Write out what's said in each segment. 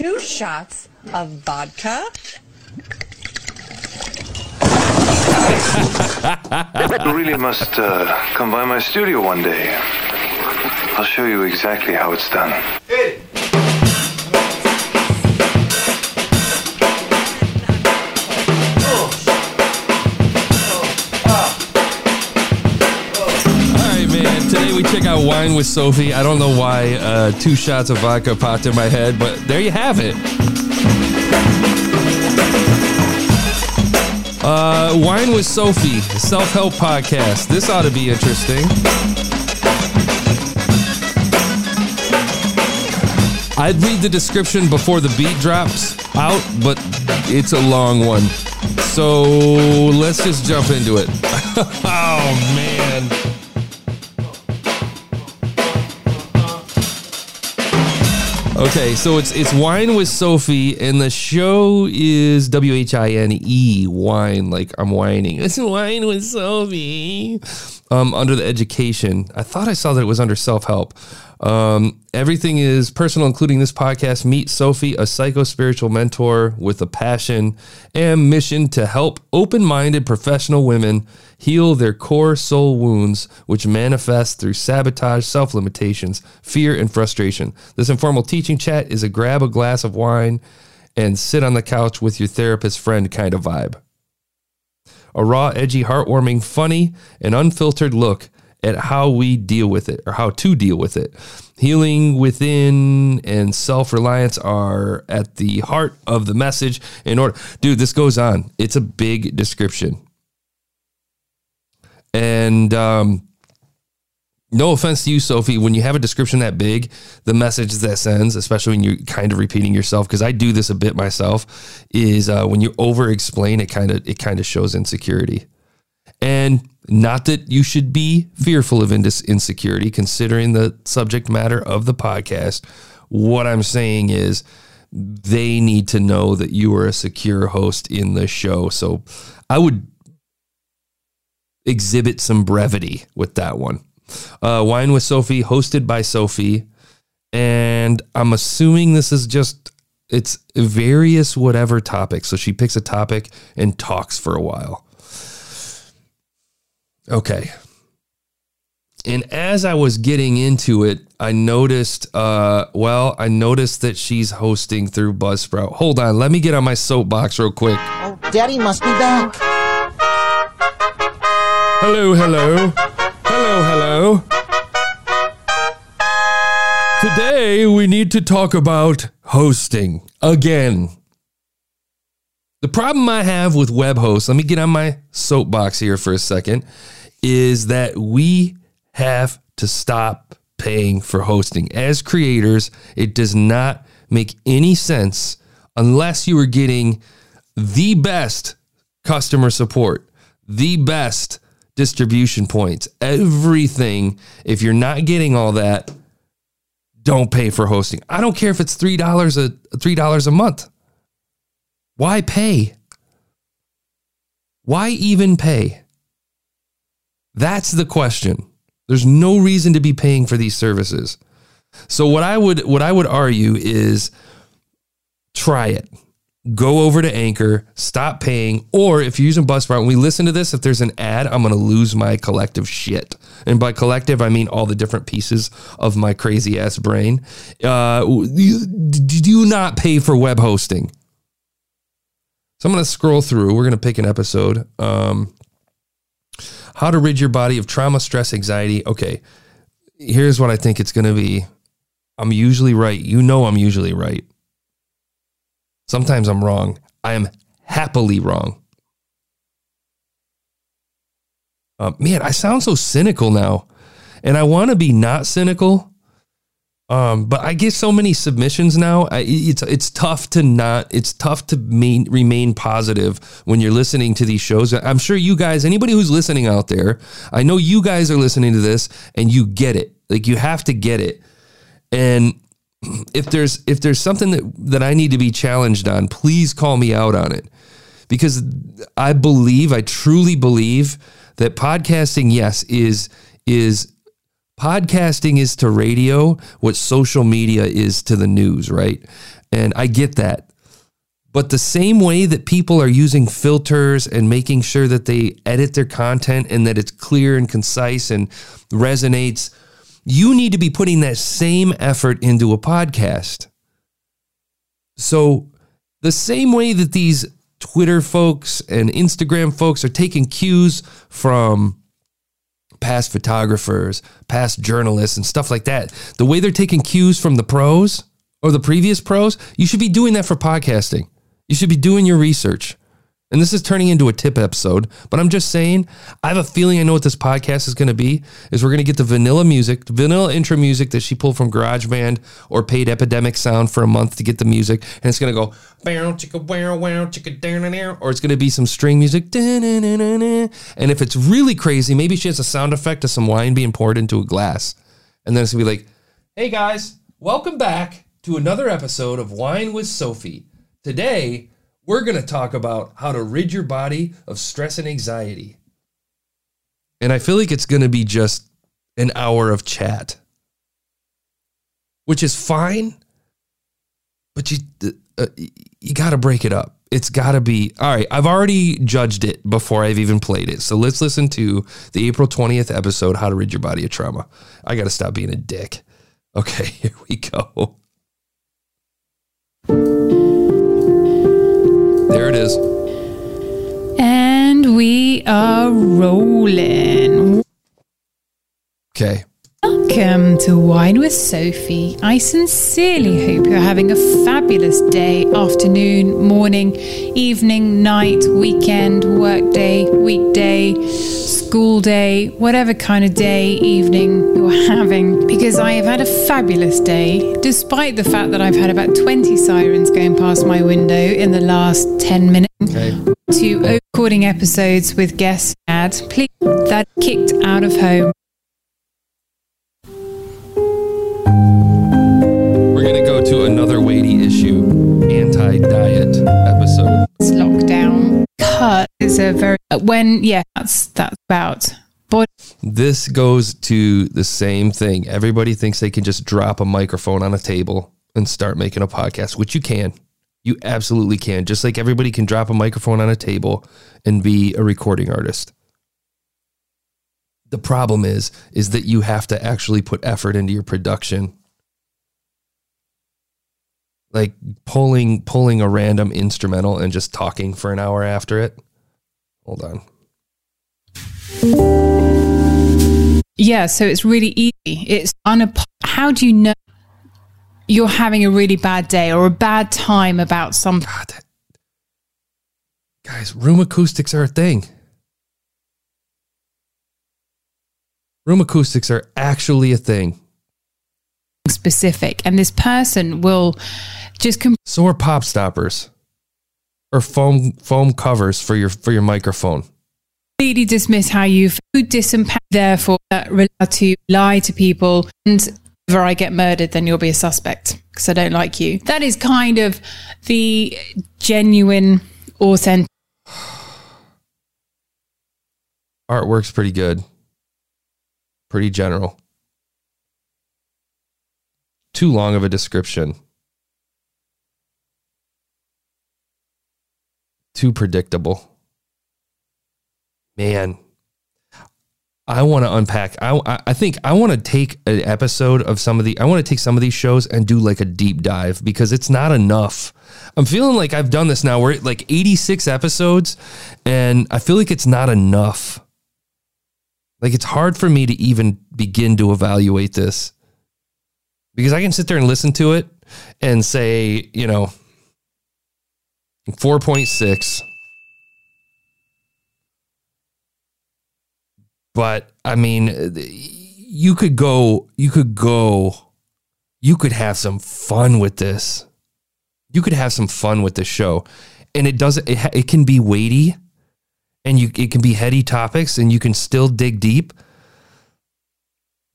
two shots of vodka. You really must uh, come by my studio one day. I'll show you exactly how it's done. All we check out Whine with Sophie. I don't know why uh, two shots of vodka popped in my head, but there you have it. Uh, Whine with Sophie, self help podcast. This ought to be interesting. I'd read the description before the beat drops out, but it's a long one. So let's just jump into it. oh, man. Okay, so it's it's whine with Sophie, and the show is W H I N E whine, like I'm whining. It's whine with Sophie. Um, under the education, I thought I saw that it was under self help. Um, everything is personal, including this podcast. Meet Sophie, a psycho spiritual mentor with a passion and mission to help open minded professional women heal their core soul wounds, which manifest through sabotage, self limitations, fear, and frustration. This informal teaching chat is a grab a glass of wine and sit on the couch with your therapist friend kind of vibe. A raw, edgy, heartwarming, funny, and unfiltered look at how we deal with it or how to deal with it. Healing within and self reliance are at the heart of the message. In order, dude, this goes on. It's a big description. And um, no offense to you, Sophie, when you have a description that big, the message that sends, especially when you're kind of repeating yourself, because I do this a bit myself, is uh, when you over explain, it kind of it kind of shows insecurity. And not that you should be fearful of insecurity, considering the subject matter of the podcast. What I'm saying is they need to know that you are a secure host in the show. So I would exhibit some brevity with that one. Uh, Whine with Sophie, hosted by Sophie. And I'm assuming this is just, it's various whatever topics. So she picks a topic and talks for a while. Okay. And as I was getting into it, I noticed, uh, well, I noticed that she's hosting through Buzzsprout. Hold on, let me get on my soapbox real quick. Oh, Daddy must be back. Hello, hello. Hello, hello. Today we need to talk about hosting again. The problem I have with web hosts, let me get on my soapbox here for a second, is that we have to stop paying for hosting. As creators, it does not make any sense unless you are getting the best customer support, the best distribution points, everything. If you're not getting all that, don't pay for hosting. I don't care if it's $3 a $3 a month. Why pay? Why even pay? That's the question. There's no reason to be paying for these services. So what I would what I would argue is try it. Go over to Anchor, stop paying, or if you're using Buzzsprout, when we listen to this, if there's an ad, I'm going to lose my collective shit. And by collective, I mean all the different pieces of my crazy ass brain. Uh, do not pay for web hosting. So I'm going to scroll through. We're going to pick an episode. Um, how to rid your body of trauma, stress, anxiety. Okay, here's what I think it's going to be. I'm usually right. You know, I'm usually right. Sometimes I'm wrong. I am happily wrong. Uh, man, I sound so cynical now, and I want to be not cynical. Um, but I get so many submissions now. I, it's it's tough to not. It's tough to main, remain positive when you're listening to these shows. I'm sure you guys, anybody who's listening out there, I know you guys are listening to this and you get it. Like you have to get it. And if there's if there's something that that I need to be challenged on, please call me out on it. Because I believe, I truly believe that podcasting, yes, is is podcasting is to radio what social media is to the news, right? And I get that. But the same way that people are using filters and making sure that they edit their content and that it's clear and concise and resonates, you need to be putting that same effort into a podcast. So, the same way that these Twitter folks and Instagram folks are taking cues from past photographers, past journalists, and stuff like that, the way they're taking cues from the pros or the previous pros, you should be doing that for podcasting. You should be doing your research. And this is turning into a tip episode, but I'm just saying, I have a feeling I know what this podcast is going to be. Is we're going to get the vanilla music, vanilla intro music that she pulled from GarageBand or paid Epidemic Sound for a month to get the music, and it's going to go bow chicka wow wow chicka down or it's going to be some string music. And if it's really crazy, maybe she has a sound effect of some wine being poured into a glass, and then it's going to be like, "Hey guys, welcome back to another episode of Whine with Sophie. Today." We're going to talk about how to rid your body of stress and anxiety. And I feel like it's going to be just an hour of chat, which is fine, but you uh, you got to break it up. It's got to be all right. I've already judged it before I've even played it. So let's listen to the April 20th episode, How to Rid Your Body of Trauma. I got to stop being a dick. Okay, here we go. Is. And we are rolling. Okay. Welcome to Whine with Sophie. I sincerely hope you're having a fabulous day, afternoon, morning, evening, night, weekend, workday, weekday, school day, whatever kind of day, evening you're having. Because I have had a fabulous day, despite the fact that I've had about 20 sirens going past my window in the last 10 minutes. Okay. To recording episodes with guests, ad, please, that kicked out of home. Very when yeah that's that's about body This goes to the same thing. Everybody thinks they can just drop a microphone on a table and start making a podcast, which you can. You absolutely can. Just like everybody can drop a microphone on a table and be a recording artist. The problem is is that you have to actually put effort into your production. Like pulling pulling a random instrumental and just talking for an hour after it. Hold on. yeah so it's really easy it's unap- how do you know you're having a really bad day or a bad time about something God, that, guys, room acoustics are a thing. Room acoustics are actually a thing. specific and this person will just com- So are pop stoppers or foam foam covers for your for your microphone. completely dismiss how you feel disimpact therefore uh, allowed to lie to people and if I get murdered then you'll be a suspect because I don't like you that is kind of the genuine authentic Artwork's pretty good. Pretty general. Too long of a description. Too predictable. Man, I want to unpack. I, I- think I want to take an episode of some of the. I want to take some of these shows and do like a deep dive because it's not enough. I'm feeling like I've done this now. We're at like 86 episodes, and I feel like it's not enough. Like it's hard for me to even begin to evaluate this because I can sit there and listen to it and say, you know, 4.6. But I mean, you could go, you could go, you could have some fun with this. You could have some fun with this show. And it doesn't, it, it can be weighty and you it can be heady topics and you can still dig deep.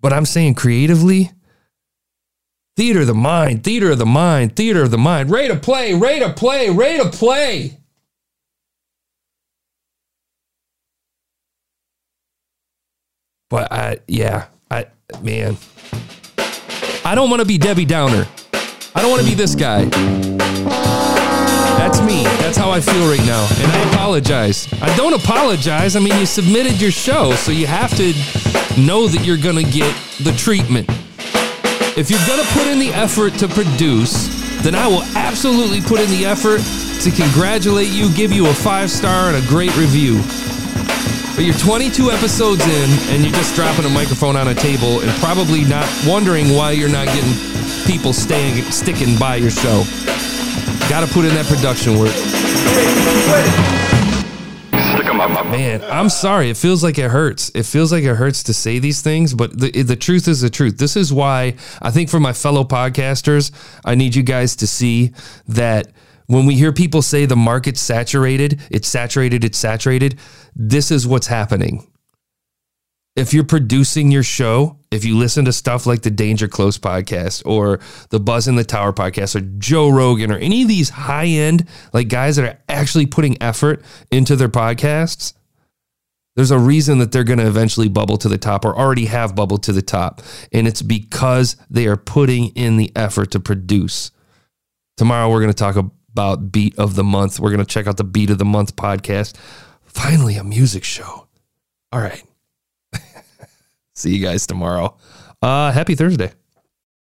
But I'm saying creatively, theater of the mind, theater of the mind, theater of the mind, rate of play, rate of play, rate of play. But I yeah, I man. I don't want to be Debbie Downer. I don't want to be this guy. That's me. That's how I feel right now. And I apologize. I don't apologize. I mean, you submitted your show, so you have to know that you're going to get the treatment. If you're going to put in the effort to produce, then I will absolutely put in the effort to congratulate you, give you a five star and a great review. But you're 22 episodes in and you're just dropping a microphone on a table and probably not wondering why you're not getting people staying sticking by your show. Got to put in that production work. Man, I'm sorry. It feels like it hurts. It feels like it hurts to say these things, but the the truth is the truth. This is why I think for my fellow podcasters, I need you guys to see that when we hear people say the market's saturated, it's saturated, it's saturated, this is what's happening. If you're producing your show, if you listen to stuff like the Danger Close podcast or the Buzz in the Tower podcast or Joe Rogan or any of these high end like guys that are actually putting effort into their podcasts, there's a reason that they're going to eventually bubble to the top or already have bubbled to the top. And it's because they are putting in the effort to produce. Tomorrow, we're going to talk about Beat of the Month. We're going to check out the Beat of the Month podcast. Finally, a music show. All right. See you guys tomorrow. Uh, happy Thursday.